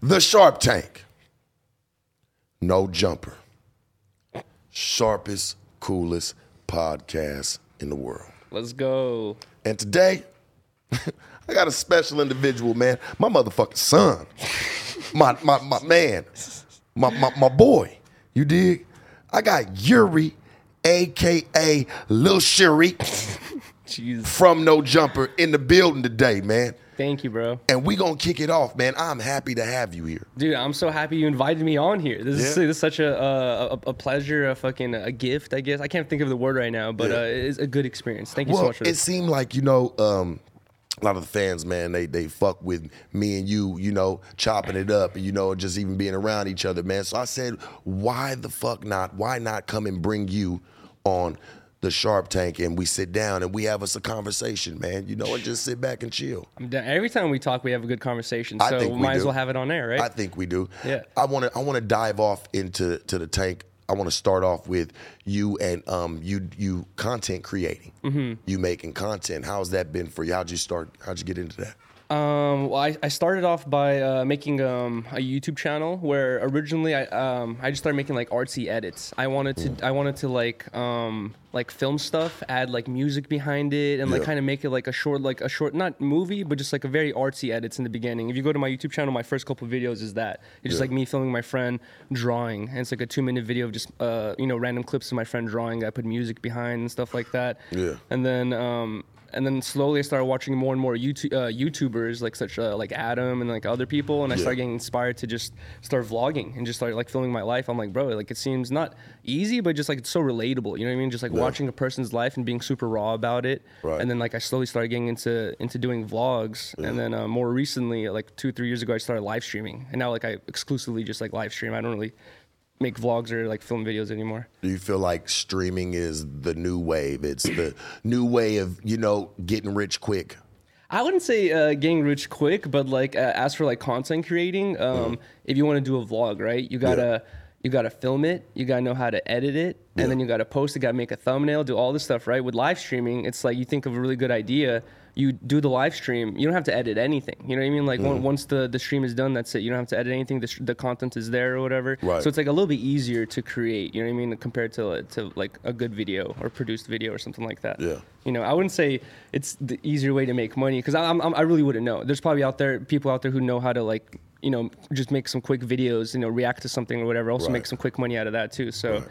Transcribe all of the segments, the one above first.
The Sharp Tank. No jumper. Sharpest, coolest podcast in the world. Let's go. And today, I got a special individual, man. My motherfucking son. My my my man. My my, my boy. You dig? I got Yuri, aka Lil Shuri, Jeez. from No Jumper in the building today, man. Thank you, bro. And we gonna kick it off, man. I'm happy to have you here. Dude, I'm so happy you invited me on here. This, is, this is such a, a a pleasure, a fucking a gift, I guess. I can't think of the word right now, but Yeah. uh, it's a good experience. Thank you so much for it this. seemed like you know um, a lot of the fans, man. They they fuck with me and you, you know, chopping it up, and you know, just even being around each other, man. So I said, why the fuck not? Why not come and bring you on the Sharp Tank, and we sit down and we have us a conversation, man. You know, and just sit back and chill. Every time we talk, we have a good conversation. I So think we might as do. well have it on air, right? I think we do. Yeah. I want to. I want to dive off into to the tank. I want to start off with you and um you you content creating. Mm-hmm. You making content. How's that been for you? How'd you start? How'd you get into that? Um, well, I, I started off by uh, making um, a YouTube channel where originally I um, I just started making like artsy edits. I wanted to I wanted to like um, like film stuff, add like music behind it, and like Yeah. kind of make it like a short like a short not movie, but just like a very artsy edits in the beginning. If you go to my YouTube channel, my first couple of videos is that it's just Yeah. like me filming my friend drawing, and it's like a two minute video of just uh, you know random clips of my friend drawing. I put music behind and stuff like that. Yeah. And then um, and then slowly I started watching more and more YouTube uh, YouTubers like such uh, like Adam and like other people, and I Yeah. started getting inspired to just start vlogging and just start like filming my life. I'm like, bro, like it seems not easy, but just like it's so relatable. You know what I mean? Just like watching a person's life and being super raw about it. Right. And then like I slowly started getting into into doing vlogs, and then uh, more recently, like two three years ago, I started live streaming, and now like I exclusively just like live stream. I don't really make vlogs or like film videos anymore. Do you feel like streaming is the new wave? It's the new way of you know getting rich quick. I wouldn't say uh, getting rich quick, but like uh, as for like content creating, um, if you want to do a vlog, right, you gotta you gotta film it, you gotta know how to edit it, and then you gotta post it, gotta make a thumbnail, do all this stuff, right? With live streaming, it's like you think of a really good idea, you do the live stream, you don't have to edit anything. You know what I mean? Like on- mm-hmm. once the the stream is done, that's it. You don't have to edit anything. The, sh- the content is there or whatever. Right. So it's like a little bit easier to create. You know what I mean? Compared to to like a good video or produced video or something like that. Yeah. You know, I wouldn't say it's the easier way to make money because I'm, I'm, I really wouldn't know. There's probably out there people out there who know how to like, you know, just make some quick videos, you know, react to something or whatever. Also Right. make some quick money out of that too. So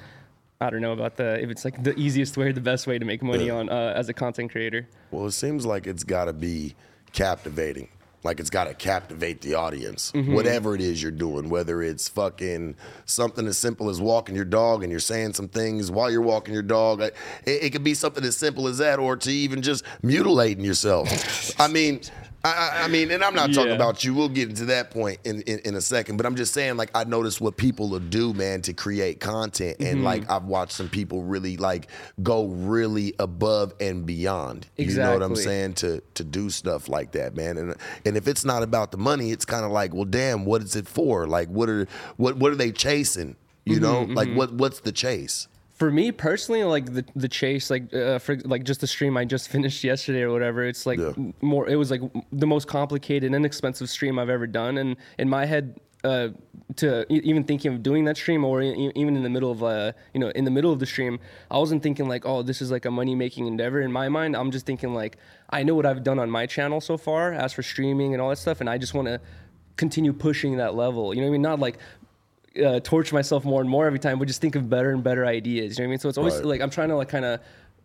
I don't know about the if it's like the easiest way or the best way to make money on uh, as a content creator. Well, it seems like it's got to be captivating. Like it's got to captivate the audience, Mm-hmm. whatever it is you're doing. Whether it's fucking something as simple as walking your dog and you're saying some things while you're walking your dog. It, it could be something as simple as that, or to even just mutilating yourself. I mean, I, I- mean, and I'm not talking about you. We'll get into that point in, in, in a second. But I'm just saying, like, I noticed what people will do, man, to create content, and Mm-hmm. like I've watched some people really like go really above and beyond. Exactly. You know what I'm saying? To to do stuff like that, man. And and if it's not about the money, it's kind of like, well, damn, what is it for? Like, what are what what are they chasing? You know, Mm-hmm, like what what's the chase? For me personally, like the the chase, like uh, for like just the stream I just finished yesterday or whatever, it's like Yeah. more. It was like the most complicated and inexpensive stream I've ever done, and in my head, uh, to even thinking of doing that stream or e- even in the middle of uh, you know, in the middle of the stream, I wasn't thinking like, oh, this is like a money making endeavor. In my mind, I'm just thinking like, I know what I've done on my channel so far as for streaming and all that stuff, and I just want to continue pushing that level. You know what I mean? Not like uh, torture myself more and more every time, but just think of better and better ideas. You know what I mean? So it's always Right. like I'm trying to like kind of.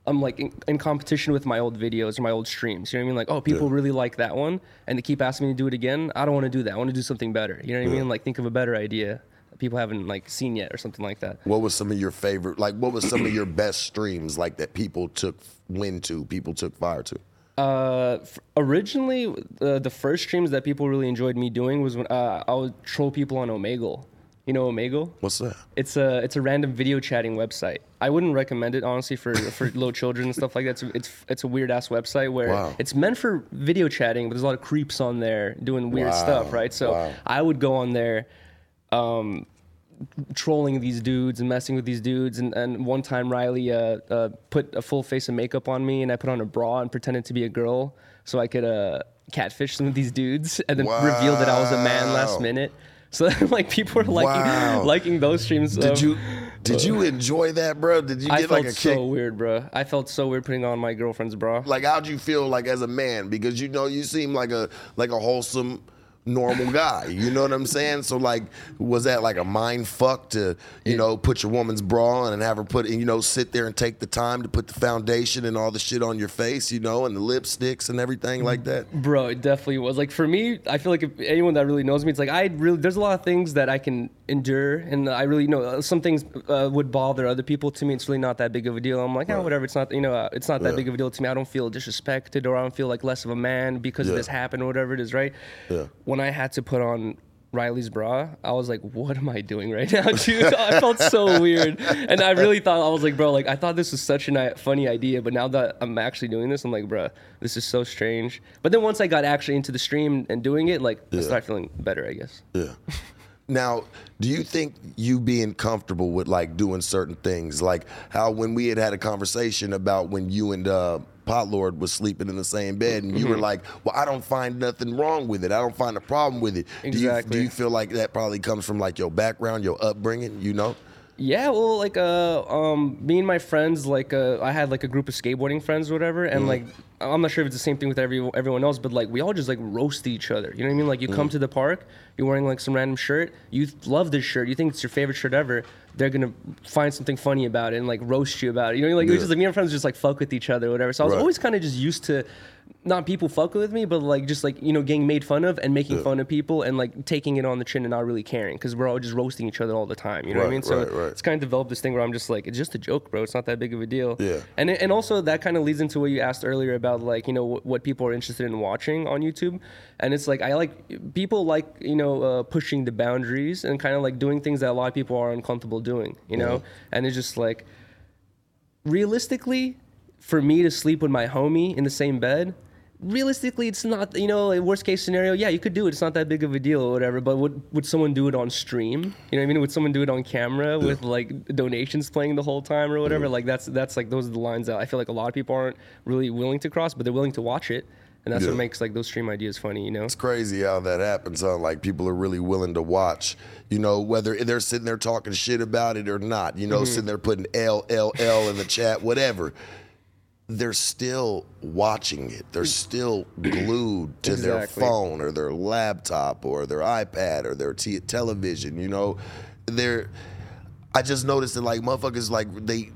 I'm like in, in competition with my old videos or my old streams. You know what I mean? Like, oh, people Yeah. really like that one, and they keep asking me to do it again. I don't want to do that. I want to do something better. You know what I mean? Like, think of a better idea that people haven't like seen yet or something like that. What was some of your favorite? Like, what was some of your best streams? Like that people took wind to, people took fire to. Uh, f- originally, uh, the first streams that people really enjoyed me doing was when uh, I would troll people on Omegle. You know Omegle? What's that? It's a it's a random video chatting website. I wouldn't recommend it honestly for for little children and stuff like that. It's it's, it's a weird ass website where Wow. it's meant for video chatting, but there's a lot of creeps on there doing weird Wow, stuff, right? So wow. I would go on there, um, trolling these dudes and messing with these dudes. And, and one time Riley uh, uh, put a full face of makeup on me, and I put on a bra and pretended to be a girl so I could uh, catfish some of these dudes, and then reveal that I was a man last minute. So like people are liking Wow. liking those streams. Did um, you did you enjoy that, bro? Did you I get felt like a kick? so weird, bro. I felt so weird putting on my girlfriend's bra. Like, how'd you feel like as a man? Because you know you seem like a like a wholesome, normal guy. You know what I'm saying? So like, was that like a mind fuck to you know put your woman's bra on and have her put you know sit there and take the time to put the foundation and all the shit on your face, you know, and the lipsticks and everything like that? Bro, it definitely was. Like for me, I feel like if anyone that really knows me, it's like I really there's a lot of things that I can endure, and I really know uh, some things uh, would bother other people. To me, it's really not that big of a deal. I'm like, oh, whatever. It's not you know, uh, it's not that Yeah. big of a deal to me. I don't feel disrespected or I don't feel like less of a man because Yeah. this happened or whatever it is, right? Yeah. When I had to put on. Riley's bra, I was like, "What am I doing right now, dude?" I felt so weird, and I really thought I was like, "Bro, like I thought this was such a funny idea, but now that I'm actually doing this, I'm like, bro, this is so strange." But then once I got actually into the stream and doing it, like I started feeling better, I guess. Yeah. Now, do you think you being comfortable with like doing certain things, like how when we had had a conversation about when you and uh, Pot Lord was sleeping in the same bed, and Mm-hmm. you were like, "Well, I don't find nothing wrong with it. I don't find a problem with it." Do you, do you feel like that probably comes from like your background, your upbringing? You know? Yeah, well, like uh, um, me and my friends, like uh, I had like a group of skateboarding friends or whatever, and like I'm not sure if it's the same thing with every everyone else, but like we all just like roast each other. You know what I mean? Like you come to the park, you're wearing like some random shirt, you love this shirt, you think it's your favorite shirt ever. They're gonna find something funny about it and like roast you about it. You know, like it was Yeah. just like me and my friends just like fuck with each other or whatever. So I was Right. always kind of just used to not people fucking with me, but like just like you know getting made fun of and making fun of people and like taking it on the chin and not really caring because we're all just roasting each other all the time. You know what I mean? So right, right. it's kind of developed this thing where I'm just like, it's just a joke, bro. It's not that big of a deal. Yeah. And and also that kind of leads into what you asked earlier about like you know what, what people are interested in watching on YouTube, and it's like I like people like you know uh, pushing the boundaries and kind of like doing things that a lot of people are uncomfortable doing. You know, and it's just like realistically, for me to sleep with my homie in the same bed, realistically, it's not, you know, a worst case scenario, yeah, you could do it. It's not that big of a deal or whatever. But would, would someone do it on stream? You know what I mean? Would someone do it on camera with like donations playing the whole time or whatever? Like that's, that's like, those are the lines that I feel like a lot of people aren't really willing to cross, but they're willing to watch it. And that's Yeah. what makes like those stream ideas funny, you know? It's crazy how that happens. Huh? Like people are really willing to watch. You know, whether they're sitting there talking shit about it or not. You know, Mm-hmm. sitting there putting L L L in the chat, whatever. They're still watching it. They're still glued to their phone or their laptop or their iPad or their t- television. You know, they're. I just noticed that like motherfuckers like they.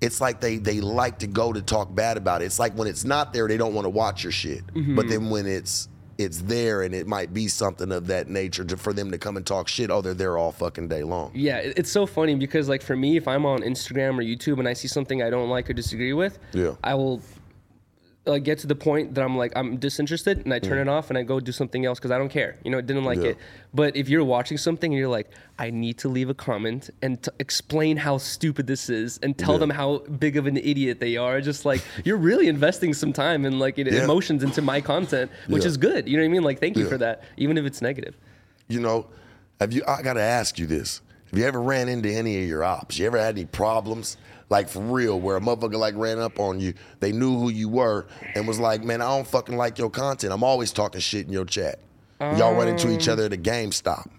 It's like they they like to go to talk bad about it. It's like when it's not there, they don't want to watch your shit. Mm-hmm. But then when it's it's there and it might be something of that nature to, for them to come and talk shit, oh, they're there all fucking day long. Yeah, it's so funny because like for me, if I'm on Instagram or YouTube and I see something I don't like or disagree with, Yeah. I will like get to the point that I'm like I'm disinterested and I turn it off and I go do something else because I don't care. You know, I didn't like Mm. Yeah. it. But if you're watching something and you're like, I need to leave a comment and t- explain how stupid this is and tell Yeah. them how big of an idiot they are, just like you're really investing some time and like Yeah. emotions into my content, which is good. You know what I mean? Like, thank you for that, even if it's negative. You know, have you? I gotta ask you this: Have you ever ran into any of your ops? You ever had any problems? Like for real, where a motherfucker like ran up on you, they knew who you were, and was like, "Man, I don't fucking like your content. I'm always talking shit in your chat." Y'all run into each um. other at a GameStop.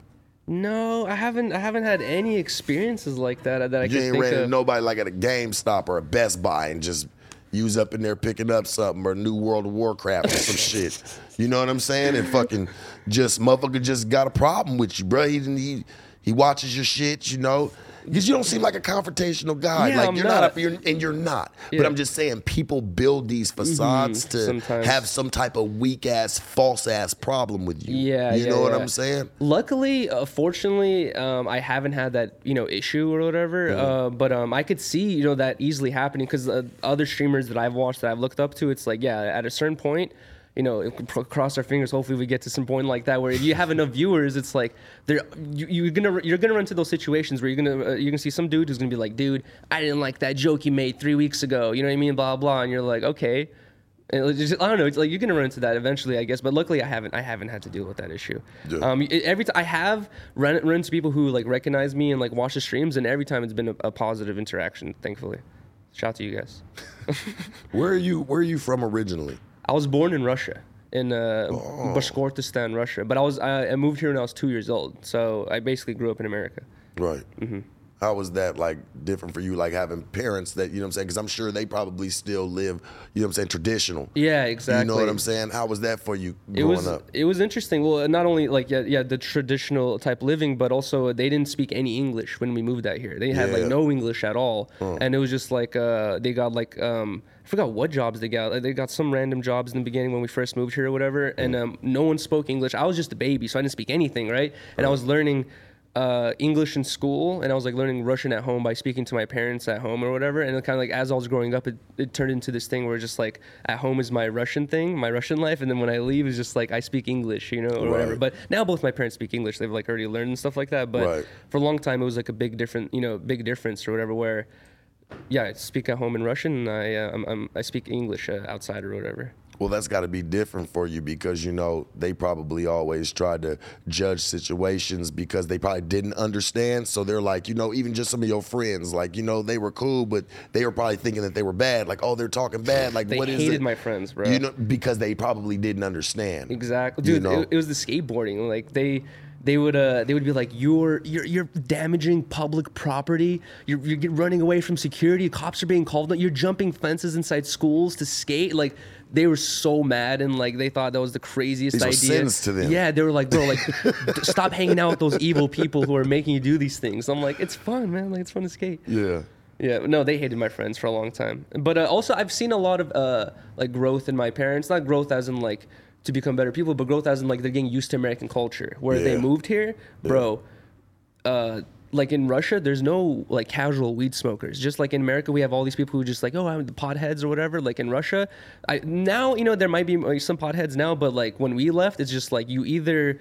No, I haven't. I haven't had any experiences like that uh, that I You can ain't ran into nobody like at a GameStop or a Best Buy and just You was up in there picking up something or New World of Warcraft or some shit. You know what I'm saying? And fucking just motherfucker just got a problem with you, bro. He didn't he, he watches your shit, you know. Because you don't seem like a confrontational guy. Yeah, like I'm you're not. not, up you're, and you're not. But I'm just saying people build these facades to sometimes. have some type of weak ass, false ass problem with you. Yeah, You yeah, know what yeah. I'm saying? Luckily, uh, fortunately, um, I haven't had that you know issue or whatever. Uh, but um, I could see you know that easily happening because uh, other streamers that I've watched that I've looked up to, it's like yeah, at a certain point. You know, it could pro- cross our fingers. Hopefully, we get to some point like that where if you have enough viewers, it's like they're you, you're gonna you're gonna run into those situations where you're gonna uh, you're gonna see some dude who's gonna be like, dude, I didn't like that joke you made three weeks ago. You know what I mean? Blah blah. And you're like, okay. And just, I don't know. It's like you're gonna run into that eventually, I guess. But luckily, I haven't. I haven't had to deal with that issue. Yeah. Um, every time I have run, run into people who like recognize me and like watch the streams, and every time it's been a, a positive interaction. Thankfully, shout out to you guys. Where are you where are you from originally? I was born in Russia, in uh, Oh. Bashkortostan, Russia. But I was I, I moved here when I was two years old, so I basically grew up in America. Right. Mm-hmm. How was that like different for you, like having parents that, you know what I'm saying? Because I'm sure they probably still live, you know what I'm saying, traditional. Yeah, exactly. You know what I'm saying? How was that for you it growing was up? it was interesting. Well, not only like yeah, yeah, the traditional type living, but also they didn't speak any English when we moved out here. They had Yeah. like no English at all, and it was just like uh, they got like um, forgot what jobs they got. Like, they got some random jobs in the beginning when we first moved here or whatever, and um, no one spoke English. I was just a baby, so I didn't speak anything, right? And I was learning. Uh, English in school, and I was like learning Russian at home by speaking to my parents at home or whatever. And kind of like as I was growing up, it, it turned into this thing where just like at home is my Russian thing, my Russian life, and then when I leave is just like I speak English, you know, or whatever. But now both my parents speak English; they've like already learned and stuff like that. But Right. for a long time, it was like a big different, you know, big difference or whatever. Where yeah, I speak at home in Russian, and I uh, I'm, I'm, I speak English uh, outside or whatever. Well, that's got to be different for you because you know they probably always tried to judge situations because they probably didn't understand. So they're like, you know, even just some of your friends, like you know, they were cool, but they were probably thinking that they were bad. Like, oh, they're talking bad. Like, They what is hated it? my friends, bro. You know, because they probably didn't understand. Exactly, You dude. know? It, it was the skateboarding. Like they, they would, uh, they would be like, "You're, you're, you're damaging public property. You're, you're running away from security. Cops are being called. You're jumping fences inside schools to skate." Like they were so mad and like they thought that was the craziest These idea. sins to them. Yeah, they were like, "Bro, like, stop hanging out with those evil people who are making you do these things." I'm like, "It's fun, man. Like it's fun to skate." Yeah. Yeah, no, they hated my friends for a long time. But uh, also, I've seen a lot of uh, like growth in my parents. Not growth as in like to become better people, but growth as in like they're getting used to American culture. Where they moved here, bro. Uh, like in Russia, there's no like casual weed smokers. Just like in America, we have all these people who just like, oh, I'm the potheads or whatever. Like in Russia, I now you know there might be like, some potheads now, but like when we left, it's just like you either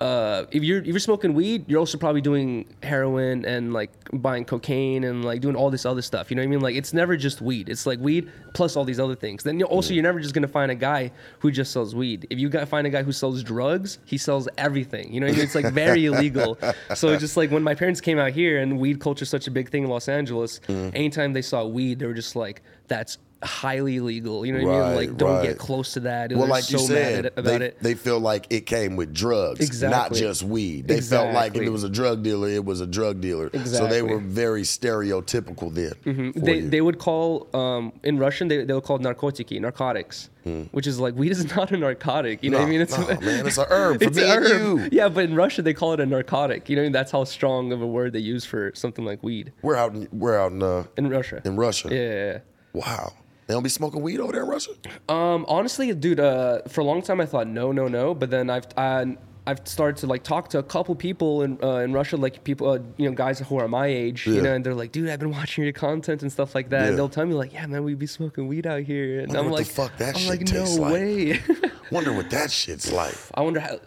uh, if you're if you're smoking weed, you're also probably doing heroin and like buying cocaine and like doing all this other stuff. You know what I mean? Like it's never just weed. It's like weed plus all these other things. Then you're also you're never just gonna find a guy who just sells weed. If you got find a guy who sells drugs, he sells everything. You know what I mean? It's like very illegal. So just like when my parents came out here and weed culture is such a big thing in Los Angeles, anytime they saw weed, they were just like, that's highly legal. You know what I mean? Like don't right. get close to that. Well, They're like so you said, they, it. they feel like it came with drugs, not just weed. They felt like if it was a drug dealer, it was a drug dealer. So they Mm-hmm. were very stereotypical then. for they, you. they would call um, in Russian they, they would call narkotiki, narcotics, which is like weed is not a narcotic. You know what I mean? It's nah, man, it's a herb for it's me a herb. Yeah, but in Russia they call it a narcotic. You know, that's how strong of a word they use for something like weed We're out. In, we're out in uh, in Russia. in Russia. yeah. Wow. They don't be smoking weed over there in Russia. Um, honestly, dude, uh, for a long time I thought no, no, no, but then I've I, I've started to like talk to a couple people in uh, in Russia, like people, uh, you know, guys who are my age, Yeah. you know, and they're like, dude, I've been watching your content and stuff like that. Yeah. And they'll tell me like, yeah, man, we be smoking weed out here, and Wonder I'm what the like, fuck that I'm shit like, no like." way. Wonder what that shit's like. I wonder how.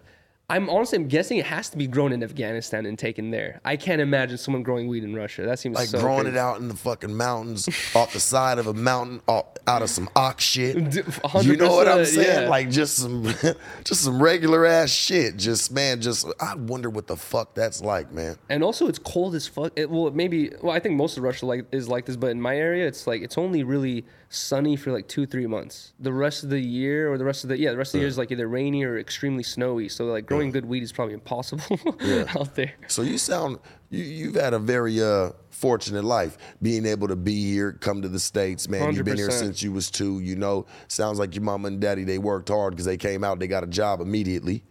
I'm honestly, I'm guessing it has to be grown in Afghanistan and taken there. I can't imagine someone growing weed in Russia. That seems Like so growing crazy. it out in the fucking mountains, off the side of a mountain, off, out of some ox shit. You know what I'm saying? yeah. Like just some, just some regular ass shit. Just man, just I wonder what the fuck that's like, man. And also, it's cold as fuck. It, well, maybe. Well, I think most of Russia like is like this, but in my area, it's like it's only really sunny for like two, three months. The rest of the year, or the rest of the yeah, the rest of the year is like either rainy or extremely snowy. So like growing growing good weed is probably impossible out there. So you sound you you've had a very uh fortunate life being able to be here, come to the states, man. you have been here since you was two. You know, sounds like your mama and daddy they worked hard because they came out, they got a job immediately.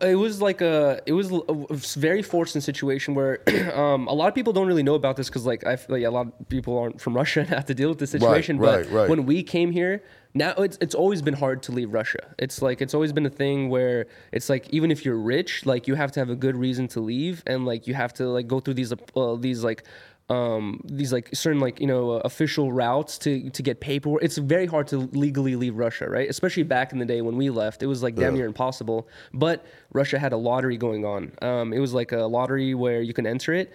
It was like a, it was a very fortunate situation where um, a lot of people don't really know about this because like I feel like a lot of people aren't from Russia and have to deal with this situation. right, but right. when we came here, now it's it's always been hard to leave Russia. It's like it's always been a thing where it's like even if you're rich, like you have to have a good reason to leave, and like you have to like go through these uh, these like um these like certain like you know uh, official routes to to get paperwork. It's very hard to legally leave russia right? Especially back in the day when we left it was like damn near impossible. But russia had a lottery going on. Um it was like a lottery where you can enter it.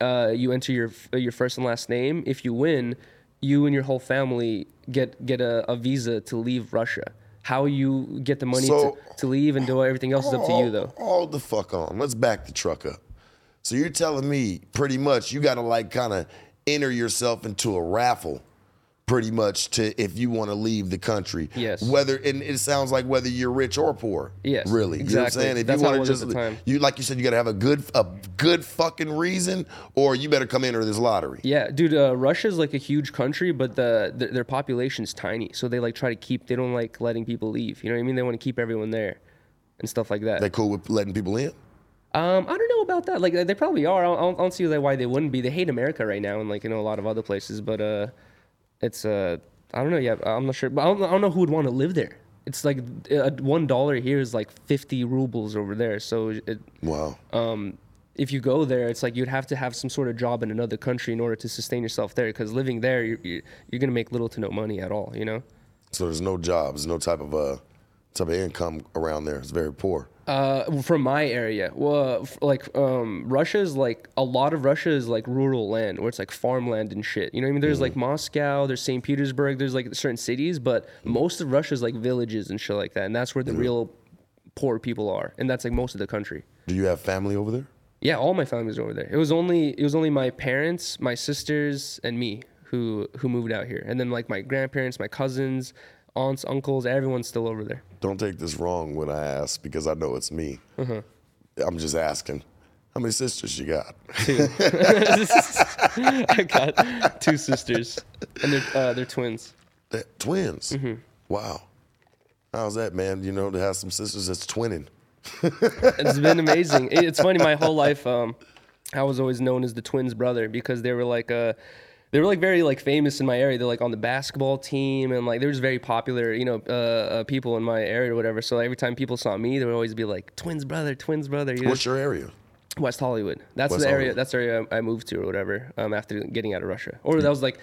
Uh you enter your your first and last name. If you win you and your whole family get get a, a visa to leave russia how you get the money So- to, to leave and do everything else is up to you though All the fuck on. Let's back the truck up. So you're telling me pretty much you got to like kind of enter yourself into a raffle, pretty much to if you want to leave the country. Yes. Whether and it sounds like whether you're rich or poor. Yes, Really. You know what I'm exactly. saying? If That's you want to just time. you like you said you got to have a good a good fucking reason, or you better come in enter this lottery. Yeah, dude. Uh, Russia's like a huge country, but the, their their population's tiny, so they like try to keep. They don't like letting people leave. You know what I mean? They want to keep everyone there, and stuff like that. They cool with letting people in. um, I don't know about that. Like they probably are. I don't, I don't see like why they wouldn't be. They hate America right now, and like you know a lot of other places. But uh, it's uh, I don't know. Yeah, I'm not sure. But I don't, I don't know who would want to live there. It's like uh, one dollar here is like fifty rubles over there. So it, Wow. um, if you go there, it's like you'd have to have some sort of job in another country in order to sustain yourself there. Because living there, you're, you're, you're gonna make little to no money at all. You know. So there's no jobs, no type of uh type of income around there. It's very poor. Uh, from my area, well, f- like um, Russia is like a lot of Russia is like rural land, where it's like farmland and shit. You know what I mean? There's like Moscow, there's St. Petersburg, there's like certain cities, but most of Russia is like villages and shit like that, and that's where the real poor people are, and that's like most of the country. Do you have family over there? Yeah, all my family's over there. It was only it was only my parents, my sisters, and me who who moved out here, and then like my grandparents, my cousins, aunts, uncles, everyone's still over there. Don't take this wrong when I ask because I know it's me. Uh-huh. I'm just asking. How many sisters you got? Two. I got two sisters, and they're uh, they're twins. That- twins. Mm-hmm. Wow. How's that, man? You know, to have some sisters that's twinning. It's been amazing. It's funny. My whole life, um, I was always known as the twins brother because they were like uh they were like very like famous in my area. They're like on the basketball team and like they're just very popular, you know, uh, uh, people in my area or whatever. So every time people saw me, they would always be like twins brother, twins brother. You know? What's your area? West Hollywood. That's West the area. Hollywood. That's the area I moved to or whatever. Um, after getting out of Russia, or that was like.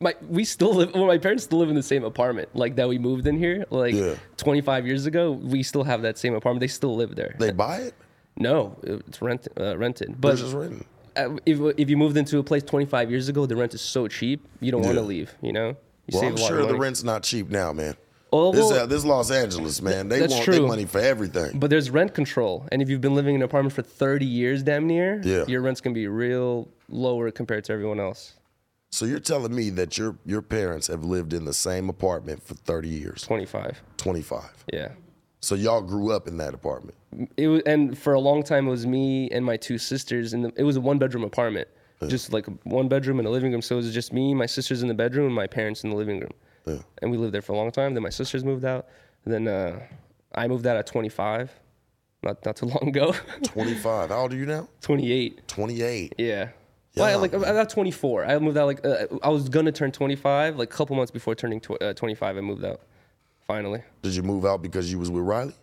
My, we still live. Well, my parents still live in the same apartment, like that we moved in here, like Yeah. 25 years ago. We still have that same apartment. They still live there. They buy it? No, it's rent, uh, rented. But just renting? Uh, if, if you moved into a place 25 years ago, the rent is so cheap, you don't want to leave. You know, you Well, save I'm sure the rent's not cheap now, man. Oh, this, uh, this Los Angeles, man. They want their true. money for everything. But there's rent control, and if you've been living in an apartment for 30 years, damn near, Yeah. your rent's gonna be real lower compared to everyone else. so you're telling me that your your parents have lived in the same apartment for 30 years, 25. 25. Yeah. So y'all grew up in that apartment. It was, and for a long time, it was me and my two sisters, and it was a one bedroom apartment, just like one bedroom and a living room. So it was just me, my sisters in the bedroom, and my parents in the living room. Yeah. And we lived there for a long time. Then my sisters moved out. then uh, I moved out at 25, not not too long ago. 25. How old are you now? 28. 28. Yeah. Well, I, Yeah, like I got 24. I moved out like uh, I was gonna turn 25, like a couple months before turning tw- uh, 25. I moved out. Finally. Did you move out because you was with Riley?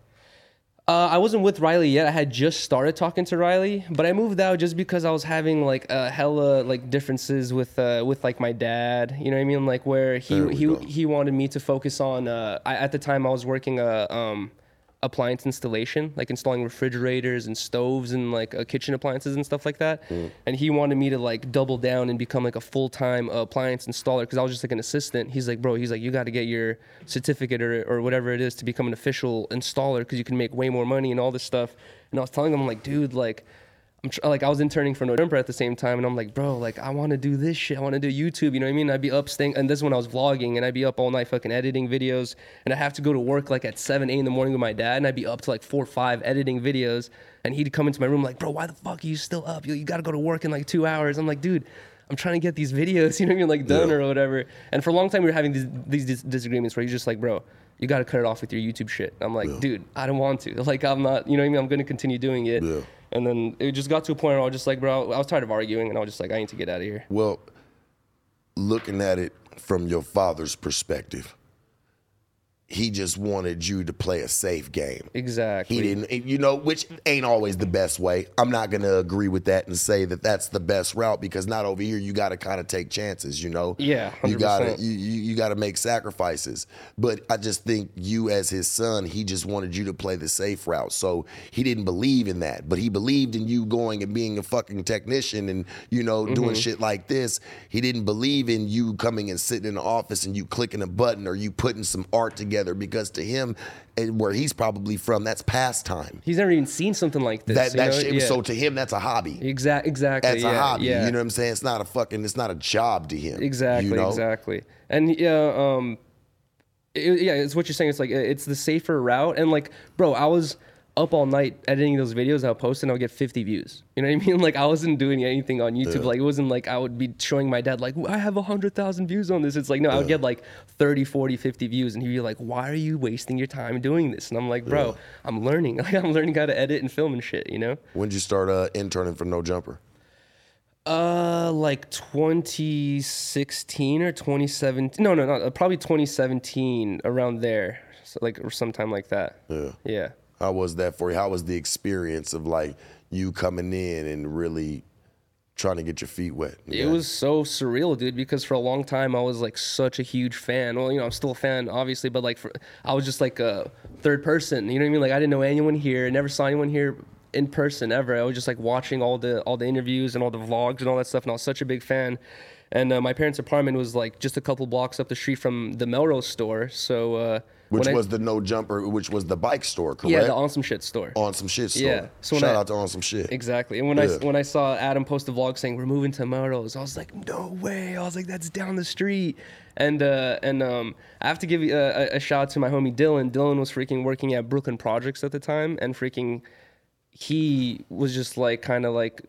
Uh, I wasn't with Riley yet. I had just started talking to Riley, but I moved out just because I was having like a hella like differences with uh, with like my dad. You know what I mean? Like where he he go. he wanted me to focus on. Uh, I, at the time, I was working a um, appliance installation, like installing refrigerators and stoves and like uh, kitchen appliances and stuff like that. And he wanted me to like double down and become like a full time appliance installer because I was just like an assistant. He's like, bro, he's like, you got to get your certificate or, or whatever it is to become an official installer because you can make way more money and all this stuff. And I was telling him, I'm like, dude, like, I'm tr- like I was interning for No Jumper at the same time, and I'm like, bro, like I want to do this shit. I want to do YouTube. You know what I mean? I'd be up staying, and this is when I was vlogging, and I'd be up all night fucking editing videos, and I have to go to work like at seven, eight in the morning with my dad, and I'd be up to like four, five editing videos, and he'd come into my room like, bro, why the fuck are you still up? You, you got to go to work in like two hours. I'm like, dude. I'm trying to get these videos, you know what I mean, like done Yeah. or whatever. And for a long time, we were having these, these dis- disagreements where he's just like, bro, you got to cut it off with your YouTube shit. I'm like, dude, I don't want to. Like, I'm not, you know what I mean? I'm going to continue doing it. Yeah. And then it just got to a point where I was just like, bro, I was tired of arguing, and I was just like, I need to get out of here. Well, looking at it from your father's perspective, he just wanted you to play a safe game. Exactly. He didn't, you know, which ain't always the best way. I'm not going to agree with that and say that that's the best route because not over here. You got to kind of take chances, you know. Yeah, you got to you, you, you got to make sacrifices. But I just think you, as his son, he just wanted you to play the safe route. So he didn't believe in that, but he believed in you going and being a fucking technician and you know mm-hmm. doing shit like this. He didn't believe in you coming and sitting in the office and you clicking a button or you putting some art together because to him, and where he's probably from, that's pastime. He's never even seen something like this. That that shit. Yeah. So to him, that's a hobby. Exact, exactly. That's yeah, a hobby. Yeah. You know what I'm saying? It's not a fucking. It's not a job to him. Exactly, You know? exactly. And yeah, um, it- yeah, it's what you're saying. It's like it's the safer route. And like, bro, I was up all night editing those videos. I'll post and I'll get 50 views. You know what I mean? Like I wasn't doing anything on YouTube. Like it wasn't like I would be showing my dad like I have a hundred thousand views on this. It's like no, I would get like 30, 40, 50 views, and he'd be like, "Why are you wasting your time doing this?" And I'm like, "Bro, I'm learning. Like I'm learning how to edit and film and shit. You know." When did you start uh, interning for No Jumper? Uh, like 2016 or 2017. No, no, no. Probably 2017, around there. So like or sometime like that. Yeah. Yeah. How was that for you? How was the experience of like you coming in and really trying to get your feet wet? It was so surreal, dude, because for a long time I was like such a huge fan. Well, you know, I'm still a fan, obviously, but like for, I was just like a third person. You know what I mean? Like I didn't know anyone here, never saw anyone here in person ever. I was just like watching all the all the interviews and all the vlogs and all that stuff, and I was such a big fan. And uh, my parents' apartment was like just a couple blocks up the street from the Melrose store. So, uh, which when I- was the No Jumper, which was the bike store, correct? yeah, the on some shit store. on some shit store. Yeah. So Shout I- out to on some shit. Exactly. And when Yeah. I when I saw Adam post a vlog saying we're moving to Melrose, I was like, no way. I was like, that's down the street. And uh, and um, I have to give a, a- a shout out to my homie Dylan. Dylan was freaking working at Brooklyn Projects at the time, and freaking he was just like kind of like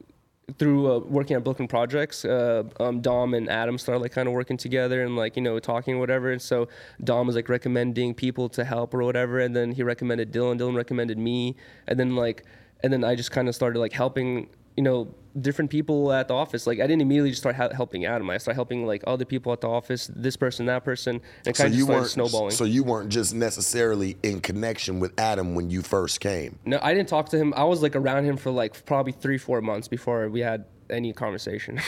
through uh, working at Brooklyn Projects, uh, um, Dom and Adam started like kind of working together and like you know talking whatever. And so Dom was like recommending people to help or whatever, and then he recommended Dylan. Dylan recommended me, and then like and then I just kind of started like helping you know different people at the office. Like I didn't immediately just start hel- helping Adam. I started helping like other people at the office, this person, that person, and so kind of started snowballing. So you weren't just necessarily in connection with Adam when you first came. No, I didn't talk to him. I was like around him for like probably three, four months before we had any conversation.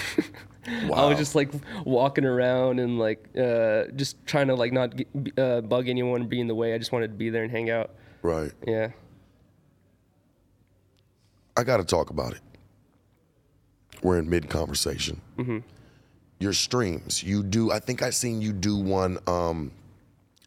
wow. I was just like walking around and like uh, just trying to like not get, uh, bug anyone, be in the way. I just wanted to be there and hang out. Right. Yeah. I got to talk about it. We're in mid conversation. Mm-hmm. Your streams, you do. I think I seen you do one, um,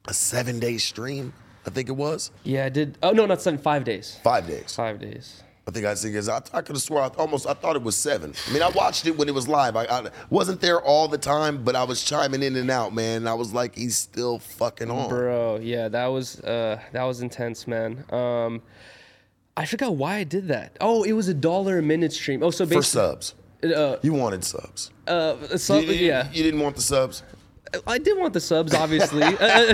a seven day stream. I think it was Yeah, I did. Oh no, not seven. Five days. five days. Five days. I think I seen because I, I could have swore I almost I thought it was seven. I mean, I watched it when it was live. I, I wasn't there all the time, but I was chiming in and out, man. And I was like, he's still fucking on. Bro, yeah, that was uh, that was intense, man. Um, I forgot why I did that. Oh, it was a dollar a minute stream. Oh, so For subs, uh, you wanted subs. uh, so, You- you- yeah. you didn't want the subs. I did want the subs, obviously, Uh,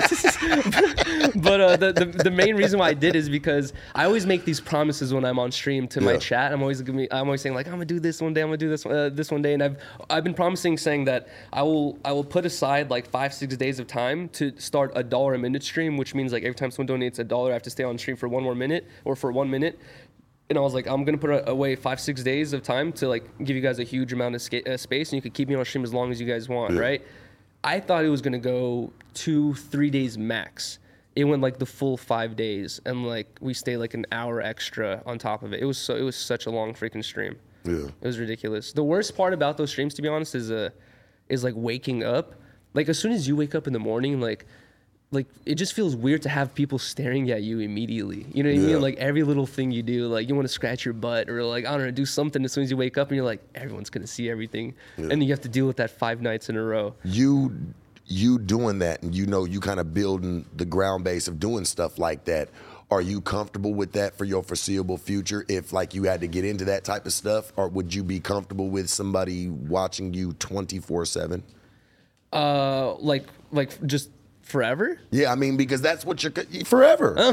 but uh, the, the the main reason why I did is because I always make these promises when I'm on stream to my Yeah. chat. I'm always be, I'm always saying like I'm gonna do this one day, I'm gonna do this uh, this one day, and I've I've been promising saying that I will I will put aside like five six days of time to start a dollar a minute stream, which means like every time someone donates a dollar, I have to stay on stream for one more minute or for one minute. And I was like, I'm gonna put away five, six days of time to like give you guys a huge amount of sca- uh, space, and you could keep me on stream as long as you guys want, right? I thought it was gonna go two, three days max. It went like the full five days, and like we stayed like an hour extra on top of it. It was so it was such a long freaking stream. Yeah. It was ridiculous. The worst part about those streams, to be honest, is uh, is like waking up. Like as soon as you wake up in the morning, like like it just feels weird to have people staring at you immediately. You know what I mean? Like every little thing you do, like you want to scratch your butt or like I don't know, do something as soon as you wake up and you're like, everyone's gonna see everything, and you have to deal with that five nights in a row. you you doing that and you know you kind of building the ground base of doing stuff like that are you comfortable with that for your foreseeable future if like you had to get into that type of stuff or would you be comfortable with somebody watching you 24/7 Uh, like like just forever, yeah i mean because that's what you're forever. Bro.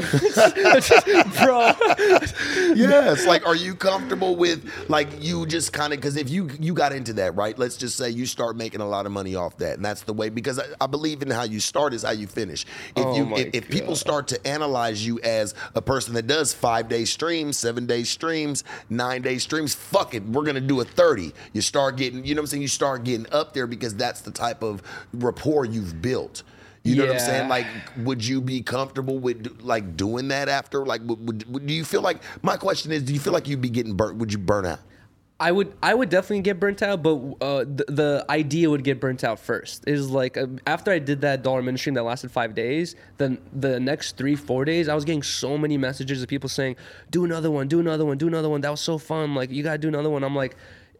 yeah it's like are you comfortable with like you just kind of because if you you got into that right? Let's just say you start making a lot of money off that and that's the way because i, I believe in how you start is how you finish. If Oh you if, if people start to analyze you as a person that does five day streams seven day streams nine day streams fuck it we're gonna do a 30 you start getting you know what i'm saying? You start getting up there because that's the type of rapport you've built you know what I'm saying? Like, would you be comfortable with like doing that after? Like, would, would, would- do you feel like? My question is, do you feel like you'd be getting burnt? Would you burn out? I would I would definitely get burnt out, but uh, the, the idea would get burnt out first. Is like uh, after I did that dollar minute stream that lasted five days, then the next three four days I was getting so many messages of people saying, "Do another one, do another one, do another one." That was so fun. Like you gotta do another one. I'm like,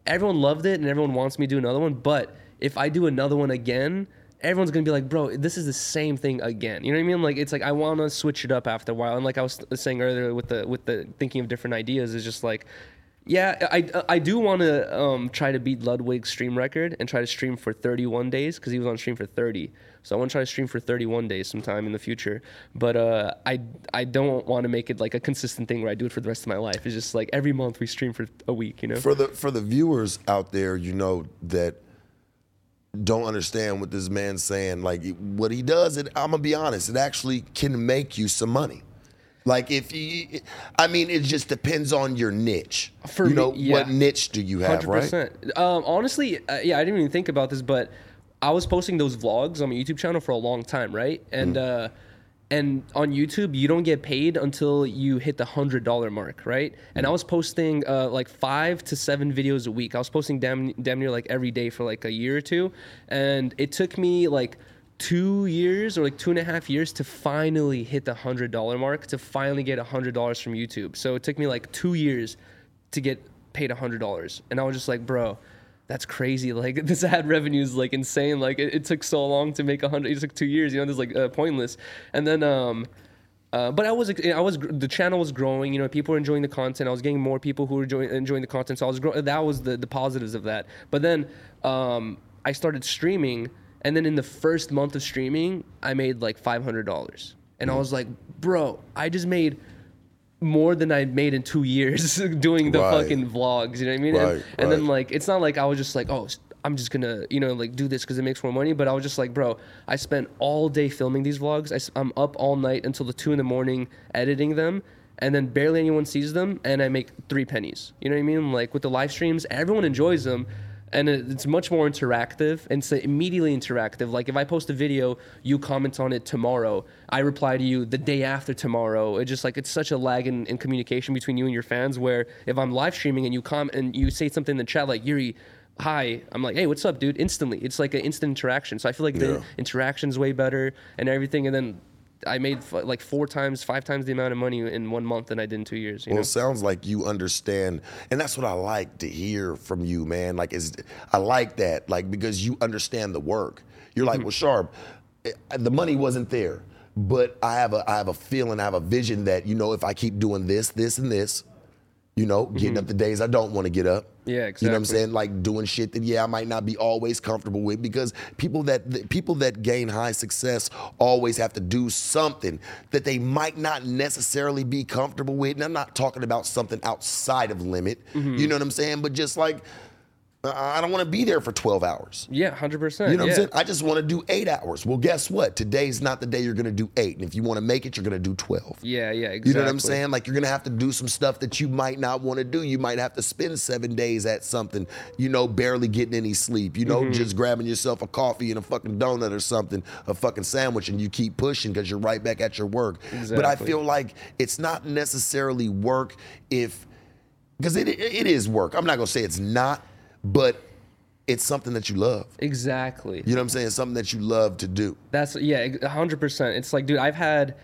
everyone loved it and everyone wants me to do another one, but if I do another one again. Everyone's gonna be like, bro, this is the same thing again. You know what I mean? Like, it's like I want to switch it up after a while. And like I was saying earlier, with the with the thinking of different ideas, is just like, yeah, I, I do want to um, try to beat Ludwig's stream record and try to stream for 31 days because he was on stream for 30. So I want to try to stream for 31 days sometime in the future. But uh, I I don't want to make it like a consistent thing where I do it for the rest of my life. It's just like every month we stream for a week, you know? For the for the viewers out there, you know that don't understand what this man's saying. Like what he does, it, I'm gonna be honest, it actually can make you some money. Like if you, I mean, it just depends on your niche. For you me, know, what niche do you have, right? Um, honestly, uh, yeah, I didn't even think about this, but I was posting those vlogs on my YouTube channel for a long time, right? And Mm. uh, and on YouTube, you don't get paid until you hit the hundred dollar mark, right? And I Mm. was posting uh, like five to seven videos a week. I was posting damn damn near like every day for like a year or two, and it took me like two years or like two and a half years to finally hit the hundred dollar mark to finally get a hundred dollars from YouTube. So it took me like two years to get paid a hundred dollars, and I was just like, bro, that's crazy. Like this ad revenue is like insane. Like it, it took so long to make a hundred. It took two years. You know, this is like uh, pointless. And then um. Uh, but I was, I was, the channel was growing. You know, people were enjoying the content. I was getting more people who were enjoying, enjoying the content. So I was, grow- that was the, the positives of that. But then um, I started streaming, and then in the first month of streaming, I made like five hundred dollars, and I was like, bro, I just made more than I made in two years doing the Right. fucking vlogs. You know what I mean? And- Right, and, then right. like it's not like I was just like, oh, I'm just gonna you know like do this because it makes more money. But I was just like, bro, I spent all day filming these vlogs. I, am up all night until the two in the morning editing them. And then barely anyone sees them, and I make three pennies. You know what I mean? Like with the live streams, everyone enjoys them, and it's much more interactive and it's immediately interactive. Like if I post a video, you comment on it tomorrow. I reply to you the day after tomorrow. it's just like it's such a lag in, in communication between you and your fans. Where if I'm live streaming and you comment and you say something in the chat like Yuri, hi, I'm like, hey, what's up, dude? Instantly, it's like an instant interaction. So I feel like the Yeah. interaction's way better and everything. And then I made f- like four times, five times the amount of money in one month than I did in two years. You Well, know? it sounds like you understand, and that's what I like to hear from you, man. Like, is I like that, like because you understand the work. You're like, well, sharp. eh, The money wasn't there, but I have a I have a feeling, I have a vision that you know, if I keep doing this, this, and this, you know, getting up the days I don't want to get up. Yeah, exactly. You know what I'm saying? Like doing shit that yeah, I might not be always comfortable with because people that the people that gain high success always have to do something that they might not necessarily be comfortable with. And I'm not talking about something outside of limit. Mm-hmm. You know what I'm saying? But just like I don't want to be there for 12 hours. yeah, hundred percent. You know yeah. what I'm saying? I just want to do eight hours. Well, guess what? Today's not the day you're going to do eight. And if you want to make it, you're going to do 12. Yeah, yeah, exactly. You know what I'm saying? Like you're gonna have to do some stuff that you might not want to do. You might have to spend seven days at something, you know, barely getting any sleep. You know, Mm-hmm. just grabbing yourself a coffee and a fucking donut or something, a fucking sandwich, and you keep pushing because you're right back at your work. But I feel like it's not necessarily work if because it, it is work. I'm not gonna say it's not, but it's something that you love. Exactly. You know what I'm saying? Something that you love to do. That's yeah, hundred percent. It's like, dude, I've had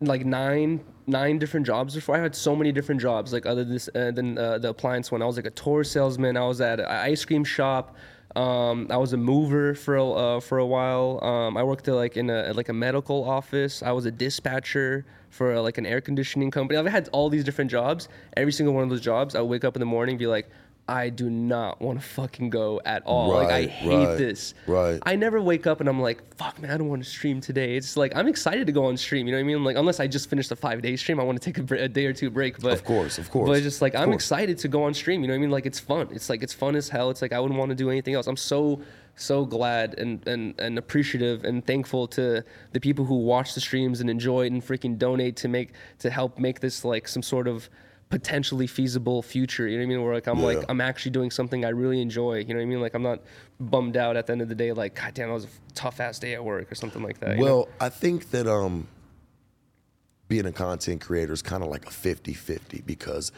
like nine nine different jobs before. I had so many different jobs, like other this uh, than uh, the appliance one. I was like a tour salesman. I was at an ice cream shop. Um, I was a mover for a, uh, for a while. Um, I worked at, like in a like a medical office. I was a dispatcher for like an air conditioning company. I've had all these different jobs. Every single one of those jobs, I would wake up in the morning, be like, I do not want to fucking go at all. like I hate right, this. right. I never wake up and I'm like, fuck man, I don't want to stream today. It's like I'm excited to go on stream. You know what I mean? Like unless I just finished a five day stream, I want to take a, a day or two break. But Of course, of course, But it's just like of I'm course. excited to go on stream. You know what I mean? Like it's fun. It's like it's fun as hell. It's like I wouldn't want to do anything else. I'm so so glad and, and and appreciative and thankful to the people who watch the streams and enjoy it and freaking donate to make to help make this like some sort of potentially feasible future. You know what I mean? Where like I'm like I'm actually doing something I really enjoy. You know what I mean? Like I'm not bummed out at the end of the day. Like God damn, that was a tough ass day at work or something like that. you know? Well, I think that um, being a content creator is kind of like a 50-50 because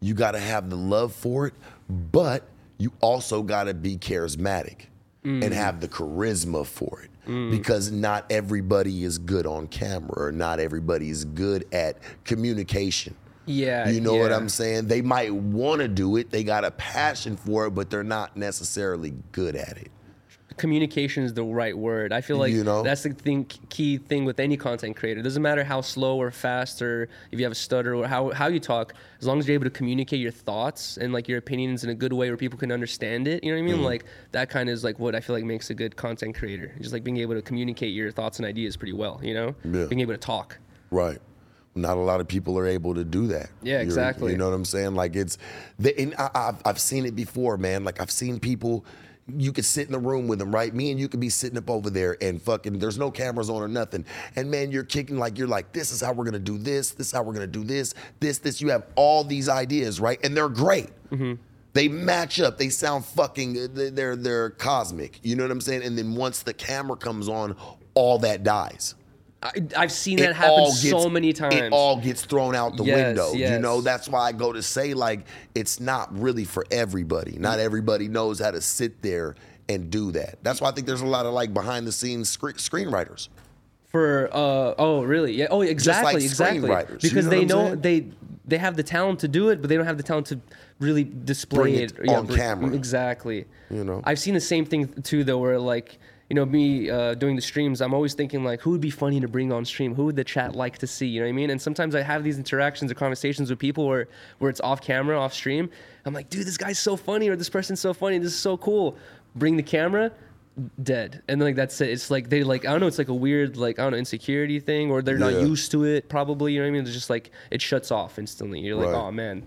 you got to have the love for it, but you also got to be charismatic and have the charisma for it. Because not everybody is good on camera, or not everybody is good at communication. Yeah, You know what. I'm saying? They might want to do it, they got a passion for it, but they're not necessarily good at it. communication is the right word. I feel like You know? that's the thing, key thing with any content creator. It doesn't matter how slow or fast or if you have a stutter or how, how you talk, as long as you're able to communicate your thoughts and like your opinions in a good way where people can understand it. You know what I Mm-hmm. mean? Like that kind of is like what I feel like makes a good content creator. Just like being able to communicate your thoughts and ideas pretty well, you know? Yeah. Being able to talk. Right. Not a lot of people are able to do that. Yeah, You're- exactly. You know what I'm saying? Like it's, the, and I, I've, I've seen it before, man. Like I've seen people, you could sit in the room with them, right? Me and you could be sitting up over there and fucking, there's no cameras on or nothing. And man, you're kicking like, you're like, this is how we're gonna do this, this is how we're gonna do this, this, this. You have all these ideas, right? And they're great. Mm-hmm. They match up. They sound fucking. They're they're cosmic. You know what I'm saying? And then once the camera comes on, all that dies I, I've seen it that happen all so many times. It all gets thrown out the Yes, window. You know, that's why I go to say like it's not really for everybody. Not everybody knows how to sit there and do that. That's why I think there's a lot of like behind the scenes scre- screenwriters. For uh oh really yeah oh exactly like exactly screenwriters, you because know they know they they have the talent to do it but they don't have the talent to really display Bring it, it on br- camera. exactly You know? I've seen the same thing too though where like you know me uh, doing the streams I'm always thinking like who would be funny to bring on stream? Who would the chat like to see? You know what I mean? And sometimes I have these interactions or conversations with people where where it's off camera off stream. I'm like dude this guy's so funny or this person's so funny. This is so cool. Bring the camera dead. And then like that's it. It's like they like i don't know it's like a weird like i don't know insecurity thing or they're not used to it probably. You know what i mean? It's just like it shuts off instantly. You're like Right. oh man.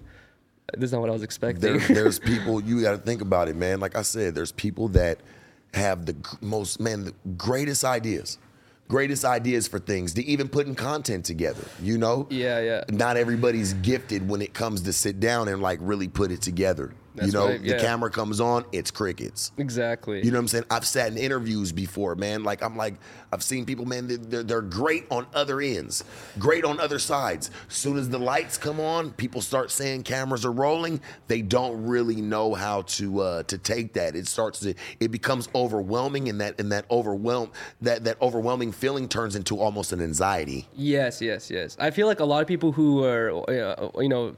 This is not what i was expecting. There, there's people you got to think about it, man. Like I said, there's people that have the most man the greatest ideas, greatest ideas for things to even putting content together. You know? Yeah, yeah. Not everybody's gifted when it comes to sit down and like really put it together. That's you know, right, the camera comes on, it's crickets. exactly You know what I'm saying? I've sat in interviews before, man. Like I'm like I've seen people, man. They're, they're, they're great on other ends, great on other sides. Soon as the lights come on, people start saying cameras are rolling. They don't really know how to uh, to take that. It starts to it becomes overwhelming, and that and that overwhelm that that overwhelming feeling turns into almost an anxiety. Yes, yes, yes. I feel like a lot of people who are, uh, you know,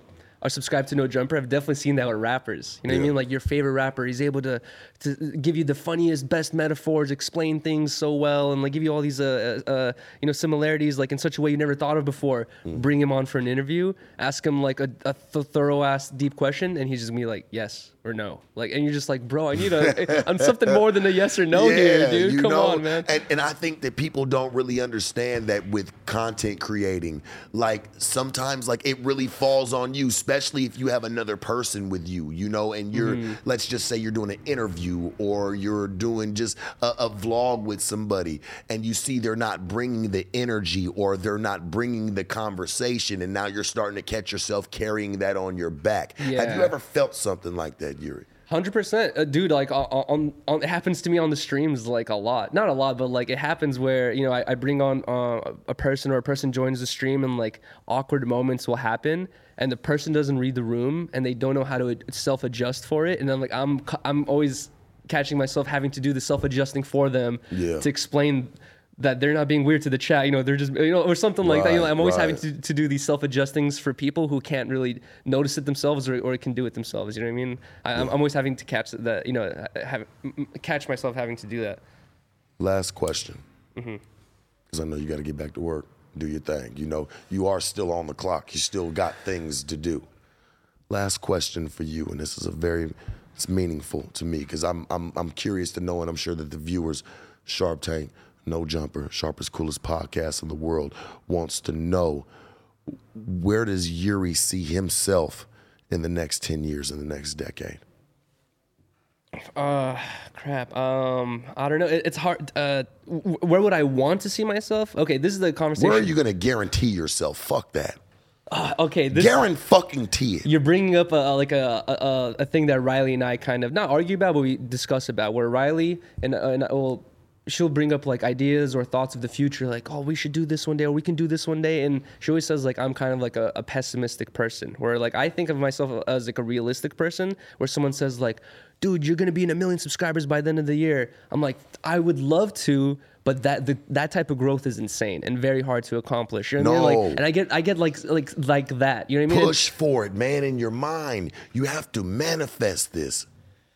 are subscribed to No Jumper I've definitely seen that with rappers. You know what I mean? Like your favorite rapper, he's able to to give you the funniest, best metaphors, explain things so well, and like give you all these, uh, uh, uh, you know, similarities like in such a way you never thought of before. Mm. Bring him on for an interview, ask him like a, a th- thorough ass deep question, and he's just gonna be like yes or no. Like, and you're just like, bro, I need a, I'm something more than a yes or no here, dude. Come know, on, man. And, and I think that people don't really understand that with content creating, like sometimes like it really falls on you, especially if you have another person with you, you know, and you're Mm-hmm. let's just say you're doing an interview or you're doing just a, a vlog with somebody and you see they're not bringing the energy or they're not bringing the conversation and now you're starting to catch yourself carrying that on your back. Have you ever felt something like that, Yuri? Hundred percent, uh, dude. Like on, on, on, it happens to me on the streams like a lot. Not a lot, but like it happens where you know I, I bring on uh, a person or a person joins the stream and like awkward moments will happen, and the person doesn't read the room and they don't know how to self adjust for it, and then like I'm I'm always catching myself having to do the self-adjusting for them Yeah. to explain that they're not being weird to the chat. You know, they're just you know or something like that. You know, I'm always having to, to do these self-adjustings for people who can't really notice it themselves or, or can do it themselves. You know what I mean? I, I'm, I'm always having to catch that. You know, have, catch myself having to do that. Last question, Mm-hmm. because I know you got to get back to work, do your thing. You know, you are still on the clock. You still got things to do. Last question for you, and this is a very, it's meaningful to me because I'm, I'm, I'm curious to know, and I'm sure that the viewers, Sharp Tank, No Jumper, sharpest, coolest podcast in the world, wants to know where does Yuri see himself in the next 10 years, in the next decade? Crap. Um, I don't know. It, it's hard. Uh, w- where would I want to see myself? Okay, this is the conversation. Where are you going to guarantee yourself? Fuck that. Okay, this. Guarantee fucking it. You're bringing up a, a- like a, a a- a thing that Riley and I kind of not argue about, but we discuss about. Where Riley and uh, and well, she'll bring up like ideas or thoughts of the future, like oh we should do this one day or we can do this one day, and she always says like I'm kind of like a, a pessimistic person, where like I think of myself as like a realistic person, where someone says like, dude, you're gonna be in a million subscribers by the end of the year. I'm like I would love to. But that the, that type of growth is insane and very hard to accomplish. You know what I mean? No. Like, and I get I get like like like that. You know what I mean? Push for it, man, in your mind. You have to manifest this.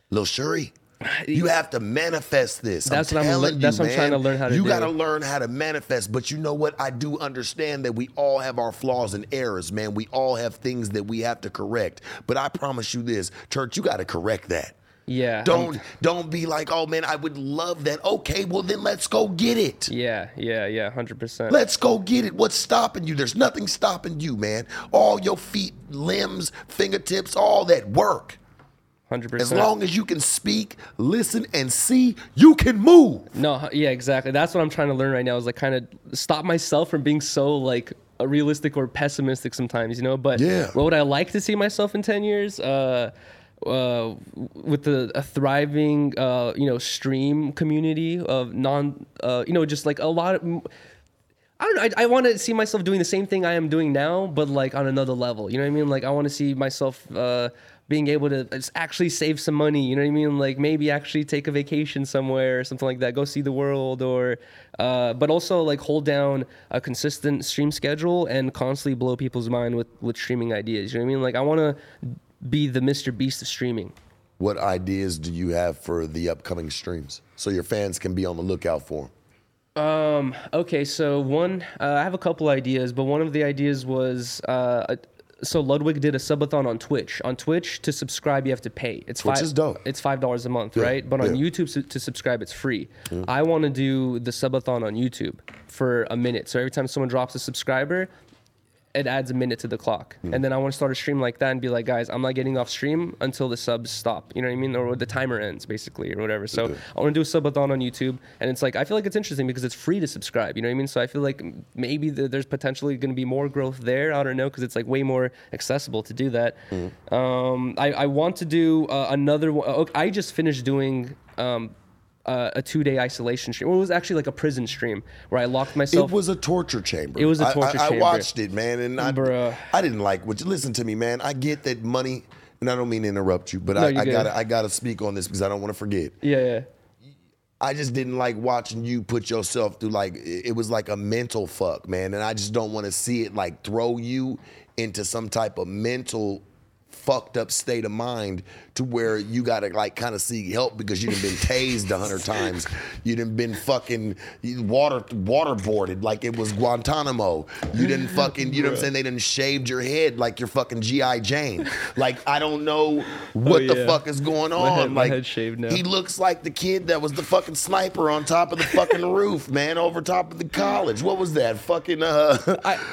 Lil Shuri, you have to manifest this. That's what I'm telling lear- that's you, what I'm trying to learn how to do. You gotta learn how to manifest. But you know what? I do understand that we all have our flaws and errors, man. We all have things that we have to correct. But I promise you this, church, you gotta correct that. Yeah. Don't don't be like, oh man, I would love that. Okay, well then let's go get it. Yeah, yeah, yeah, hundred percent. Let's go get it. What's stopping you? There's nothing stopping you, man. All your feet, limbs, fingertips, all that work. 100%. As long as you can speak, listen, and see, you can move. No, yeah, exactly. That's what I'm trying to learn right now. Is like kind of stop myself from being so like realistic or pessimistic sometimes, you know. But Yeah. what would I like to see myself in ten years? Uh, uh, with the a thriving, uh, you know, stream community of non, uh, you know, just like a lot of. I don't know. I, I want to see myself doing the same thing I am doing now, but like on another level. You know what I mean? Like I want to see myself uh, being able to actually save some money. You know what I mean? Like maybe actually take a vacation somewhere or something like that. Go see the world, or uh, but also like hold down a consistent stream schedule and constantly blow people's mind with with streaming ideas. You know what I mean? Like I want to be the Mr. Beast of streaming. What ideas do you have for the upcoming streams so your fans can be on the lookout for them? Um. Okay. So one, uh, I have a couple ideas, but one of the ideas was, uh, so Ludwig did a subathon on Twitch. On Twitch, to subscribe, you have to pay. It's Twitch five, is dope. It's five dollars a month, right? But on yeah. YouTube, su- to subscribe, it's free. I want to do the subathon on YouTube for a minute. So every time someone drops a subscriber, it adds a minute to the clock. Hmm. And then I want to start a stream like that and be like, guys, I'm not getting off stream until the subs stop. You know what I mean? Or the timer ends, basically, or whatever. So I want to do a subathon on YouTube. And it's like, I feel like it's interesting because it's free to subscribe. You know what I mean? So I feel like maybe the, there's potentially going to be more growth there. I don't know, because it's like way more accessible to do that. Hmm. Um, I, I want to do uh, another one. I just finished doing. Um, uh, a two-day isolation stream. Well, it was actually like a prison stream where I locked myself. It was a torture chamber. It was a torture I, I, chamber. watched it, man, and I, Bruh. I didn't like what listen to me, man. I get that money, and I don't mean to interrupt you, but No, I, I gotta I gotta speak on this because I don't want to forget. yeah, yeah. I just didn't like watching you put yourself through like it was like a mental fuck, man, and I just don't want to see it like throw you into some type of mental fucked up state of mind to where you gotta like kind of seek help because you've been tased a hundred times, you done been fucking water waterboarded like it was Guantanamo, you didn't fucking you know what I'm saying they done shaved your head like you're fucking GI Jane, like I don't know what the Oh, yeah. fuck is going on, head- my like head's shaved now. he looks like the kid that was the fucking sniper on top of the fucking roof, man, over top of the college. What was that? Fucking uh,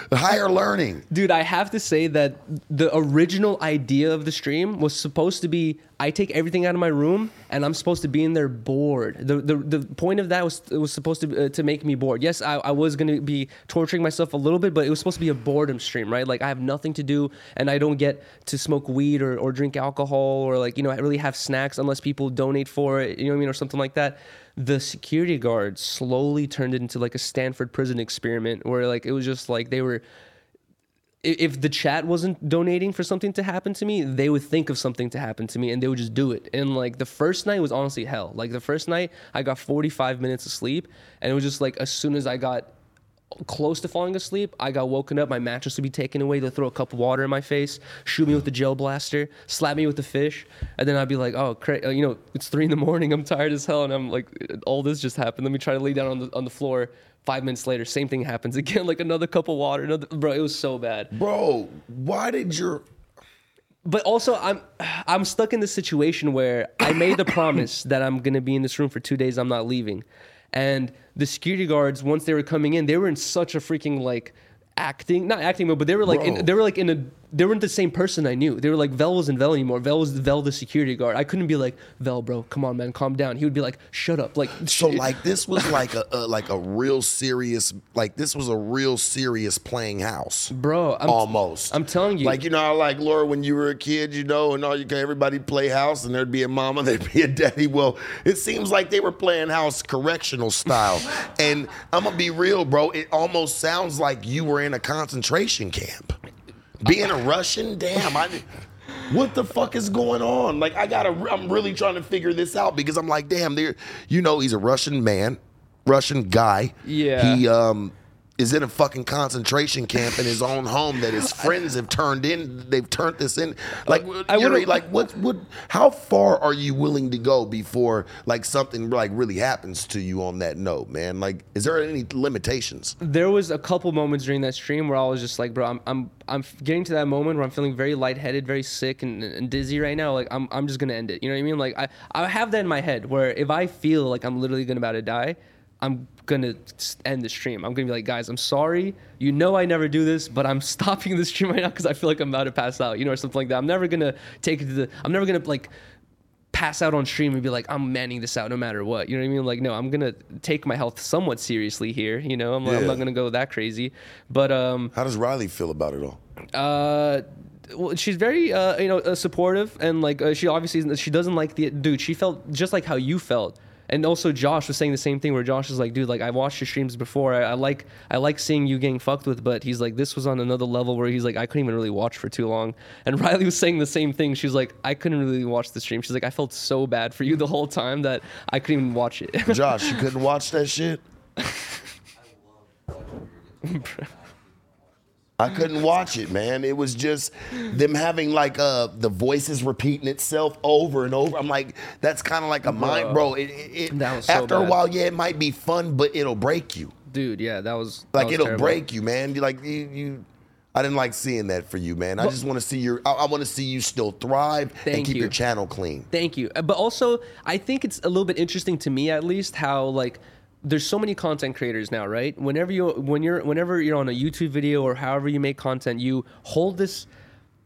higher learning. Dude, I have to say that the original idea of the stream was supposed to be I take everything out of my room and I'm supposed to be in there bored. The the, the point of that was was supposed to uh, to make me bored. Yes, I, I was gonna be torturing myself a little bit, but it was supposed to be a boredom stream, right? Like I have nothing to do and I don't get to smoke weed or, or drink alcohol or like you know I really have snacks unless people donate for it, you know what I mean, or something like that. The security guards slowly turned it into like a Stanford prison experiment where like it was just like they were if the chat wasn't donating for something to happen to me, they would think of something to happen to me and they would just do it. And like the first night was honestly hell. Like the first night, I got 45 minutes of sleep, and it was just like as soon as I got close to falling asleep, I got woken up. My mattress would be taken away. They'll throw a cup of water in my face, shoot me with the gel blaster, slap me with the fish, and then I'd be like, "Oh, cra- you know, it's three in the morning. I'm tired as hell, and I'm like, all this just happened. Let me try to lay down on the on the floor." Five minutes later, same thing happens again. Like another cup of water. Another, bro, it was so bad. Bro, why did your But also, I'm I'm stuck in this situation where I made the promise that I'm gonna be in this room for two days. I'm not leaving, and the security guards once they were coming in, they were in such a freaking like acting, not acting mode, but they were like in, they were like in a they weren't the same person I knew. They were like Vel wasn't Vel anymore. Vel was Vel the security guard. I couldn't be like Vel, bro, come on, man, calm down. He would be like, shut up, like So like this was like a, a like a real serious like this was a real serious playing house. bro, I'm, Almost. I'm telling you, Like you know, how, like Laura, when you were a kid, you know, and all you can everybody play house, and there'd be a mama, there'd be a daddy. Well, it seems like they were playing house correctional style. and I'm gonna be real, bro. It almost sounds like you were in a concentration camp. Being a Russian, damn, I. What the fuck is going on? Like I gotta, I'm really trying to figure this out because I'm like, damn, there, you know, he's a Russian man, Russian guy. Yeah. He um is in a fucking concentration camp in his own home that his friends have turned in. They've turned this in. Like, I Yuri, like what? What? How far are you willing to go before like something like really happens to you on that note, man? Like, is there any limitations? there was a couple moments during that stream where I was just like, bro, I'm I'm I'm getting to that moment where I'm feeling very lightheaded, very sick and, and dizzy right now. Like I'm I'm just gonna end it. You know what I mean? Like I I have that in my head where if I feel like I'm literally gonna about to die, I'm gonna end the stream. I'm gonna be like, guys, I'm sorry. You know I never do this, but I'm stopping the stream right now because I feel like I'm about to pass out. You know, or something like that. I'm never gonna take it to the. I'm never gonna like pass out on stream and be like, I'm manning this out no matter what. You know what I mean? Like, no, I'm gonna take my health somewhat seriously here. You know, I'm, I'm not gonna go that crazy. But um, How does Riley feel about it all? uh, well, she's very uh, you know uh, supportive and like uh, she obviously isn't- she doesn't like the dude. She felt just like how you felt. And also Josh was saying the same thing where Josh is like, dude, like I watched your streams before. I, I like I like seeing you getting fucked with, but he's like, this was on another level where he's like, I couldn't even really watch for too long. And Riley was saying the same thing. She's like, I couldn't really watch the stream. She's like, I felt so bad for you the whole time that I couldn't even watch it. Josh, you couldn't watch that shit. I couldn't watch it, man. It was just them having like uh the voices repeating itself over and over. I'm like, that's kind of like a mind, bro. It, it, it- That was so after a while, yeah, it might be fun, but it'll break you. dude, yeah, that was that Like was it'll terrible. break you, man. You like you, you. I didn't like seeing that for you, man. I just want to see your. I, I want to see you still thrive and keep you. your channel clean. Thank you. Uh, But also, I think it's a little bit interesting to me, at least, how like there's so many content creators now, right? Whenever you when you're whenever you're on a YouTube video or however you make content, you hold this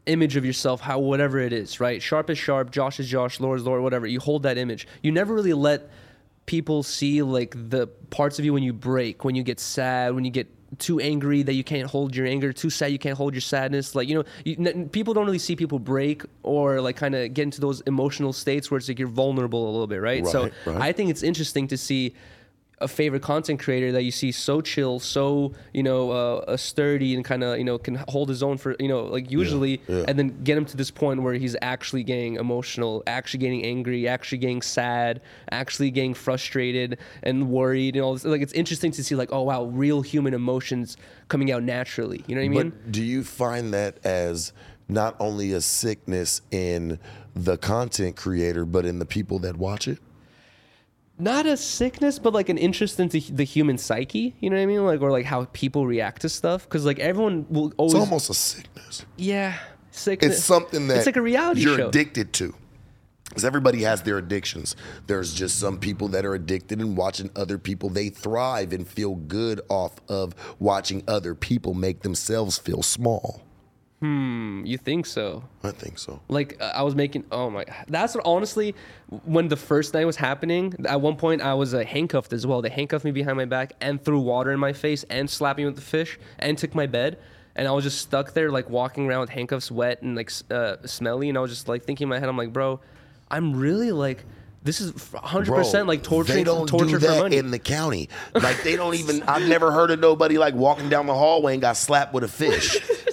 image of yourself, how whatever it is, right? Sharp is sharp, Josh is Josh, Laura is Laura, whatever. You hold that image. You never really let people see like the parts of you when you break, when you get sad, when you get too angry that you can't hold your anger, too sad you can't hold your sadness. Like you know, you, n- people don't really see people break or like kind of get into those emotional states where it's like you're vulnerable a little bit, right? so Right, right. I think it's interesting to see a favorite content creator that you see so chill, so you know, uh, sturdy and kind of you know can hold his own for you know like usually, yeah. and then get him to this point where he's actually getting emotional, actually getting angry, actually getting sad, actually getting frustrated and worried and all this. Like it's interesting to see like oh wow, real human emotions coming out naturally. You know what I mean? But do you find that as not only a sickness in the content creator, but in the people that watch it? Not a sickness, but like an interest into the human psyche. You know what I mean? Like or like how people react to stuff. Because like everyone will always It's almost a sickness. yeah sickness. It's something that it's like a reality you're show. addicted to. Because everybody has their addictions. There's just some people that are addicted and watching other people. They thrive and feel good off of watching other people make themselves feel small. You think so? I think so. Like uh, I was making. Oh my. That's what honestly. When the first night was happening, at one point I was uh, handcuffed as well. They handcuffed me behind my back and threw water in my face and slapped me with the fish and took my bed. And I was just stuck there, like walking around with handcuffs, wet and like uh, smelly. And I was just like thinking in my head, I'm like, bro, I'm really like, this is 100 Bro, percent like torture. They don't torture do for that money. in the county. Like they don't even. I've never heard of nobody like walking down the hallway and got slapped with a fish.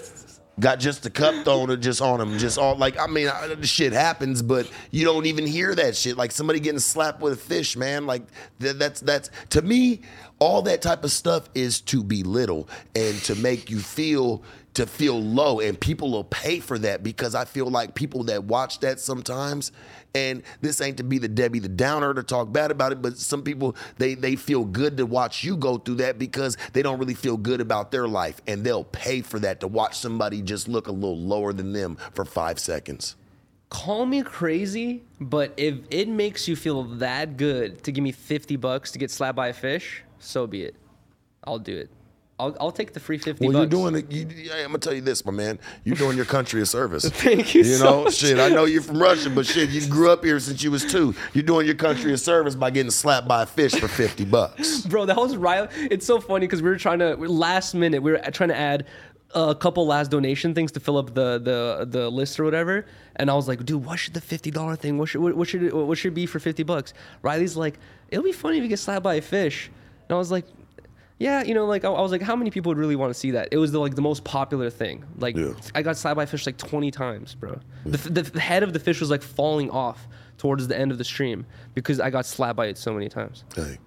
got just the cup thrown just on him, just all like I mean, I, shit happens, but you don't even hear that shit. Like somebody getting slapped with a fish, man. Like th- that's that's to me, all that type of stuff is to belittle and to make you feel to feel low and people will pay for that because I feel like people that watch that sometimes and this ain't to be the Debbie the Downer to talk bad about it but some people they they feel good to watch you go through that because they don't really feel good about their life and they'll pay for that to watch somebody just look a little lower than them for 5 seconds. Call me crazy, but if it makes you feel that good to give me 50 bucks to get slapped by a fish, so be it. I'll do it. I'll, I'll take the free 50 Well, bucks. you're doing it. You, I'm gonna tell you this, my man. You're doing your country a service. Thank you You so know, much. shit. I know you're from Russia, but shit, you grew up here since you was two. You're doing your country a service by getting slapped by a fish for fifty bucks. Bro, that was Riley. It's so funny because we were trying to last minute. We were trying to add a couple last donation things to fill up the the the list or whatever. And I was like, dude, what should the fifty dollar thing? What should what, what should it, what should it be for fifty bucks? Riley's like, it'll be funny if you get slapped by a fish. And I was like. Yeah, you know, like I I was like, how many people would really want to see that? It was the like the most popular thing. Like, Yeah. I got slapped by a fish like twenty times, bro. The, the, the head of the fish was like falling off towards the end of the stream because I got slapped by it so many times. Hey,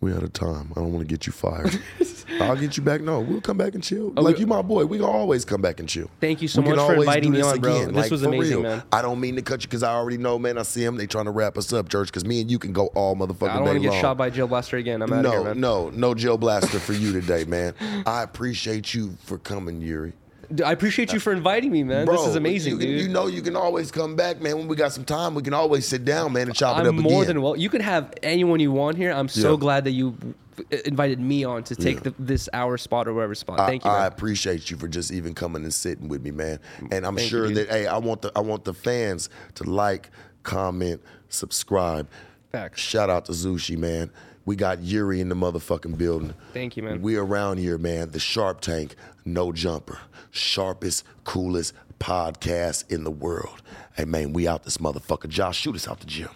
we out of time. I don't want to get you fired. I'll get you back. No, we'll come back and chill. Oh, like you, my boy. We can always come back and chill. Thank you so We much for inviting me on, bro. again. This Like, was amazing, real. man. I don't mean to cut you because I already know, man. I see them. They trying to wrap us up, church. Because me and you can go all motherfucking I don't want to get long. shot by gel blaster again. I'm out of here, man. No, no, no Joe Blaster for you today, man. I appreciate you for coming, Yuri. Dude, I appreciate you for inviting me, man. this is amazing, you, can- dude. You know you can always come back, man. When we got some time, we can always sit down, man, and chop it up I'm more than well. You can have anyone you want here. I'm so Yeah. glad that you invited me on to take Yeah. the, this hour spot or whatever spot. I- Thank you, I, appreciate you for just even coming and sitting with me, man. And I'm Thank sure dude. that hey, I want the I want the fans to like, comment, subscribe. Facts. Shout out to Zushi, man. We got Yuri in the motherfucking building. Thank you, man. We around here, man. The Sharp Tank, no jumper, sharpest, coolest podcast in the world. Hey, man, we out this motherfucker. Josh, shoot us out the gym.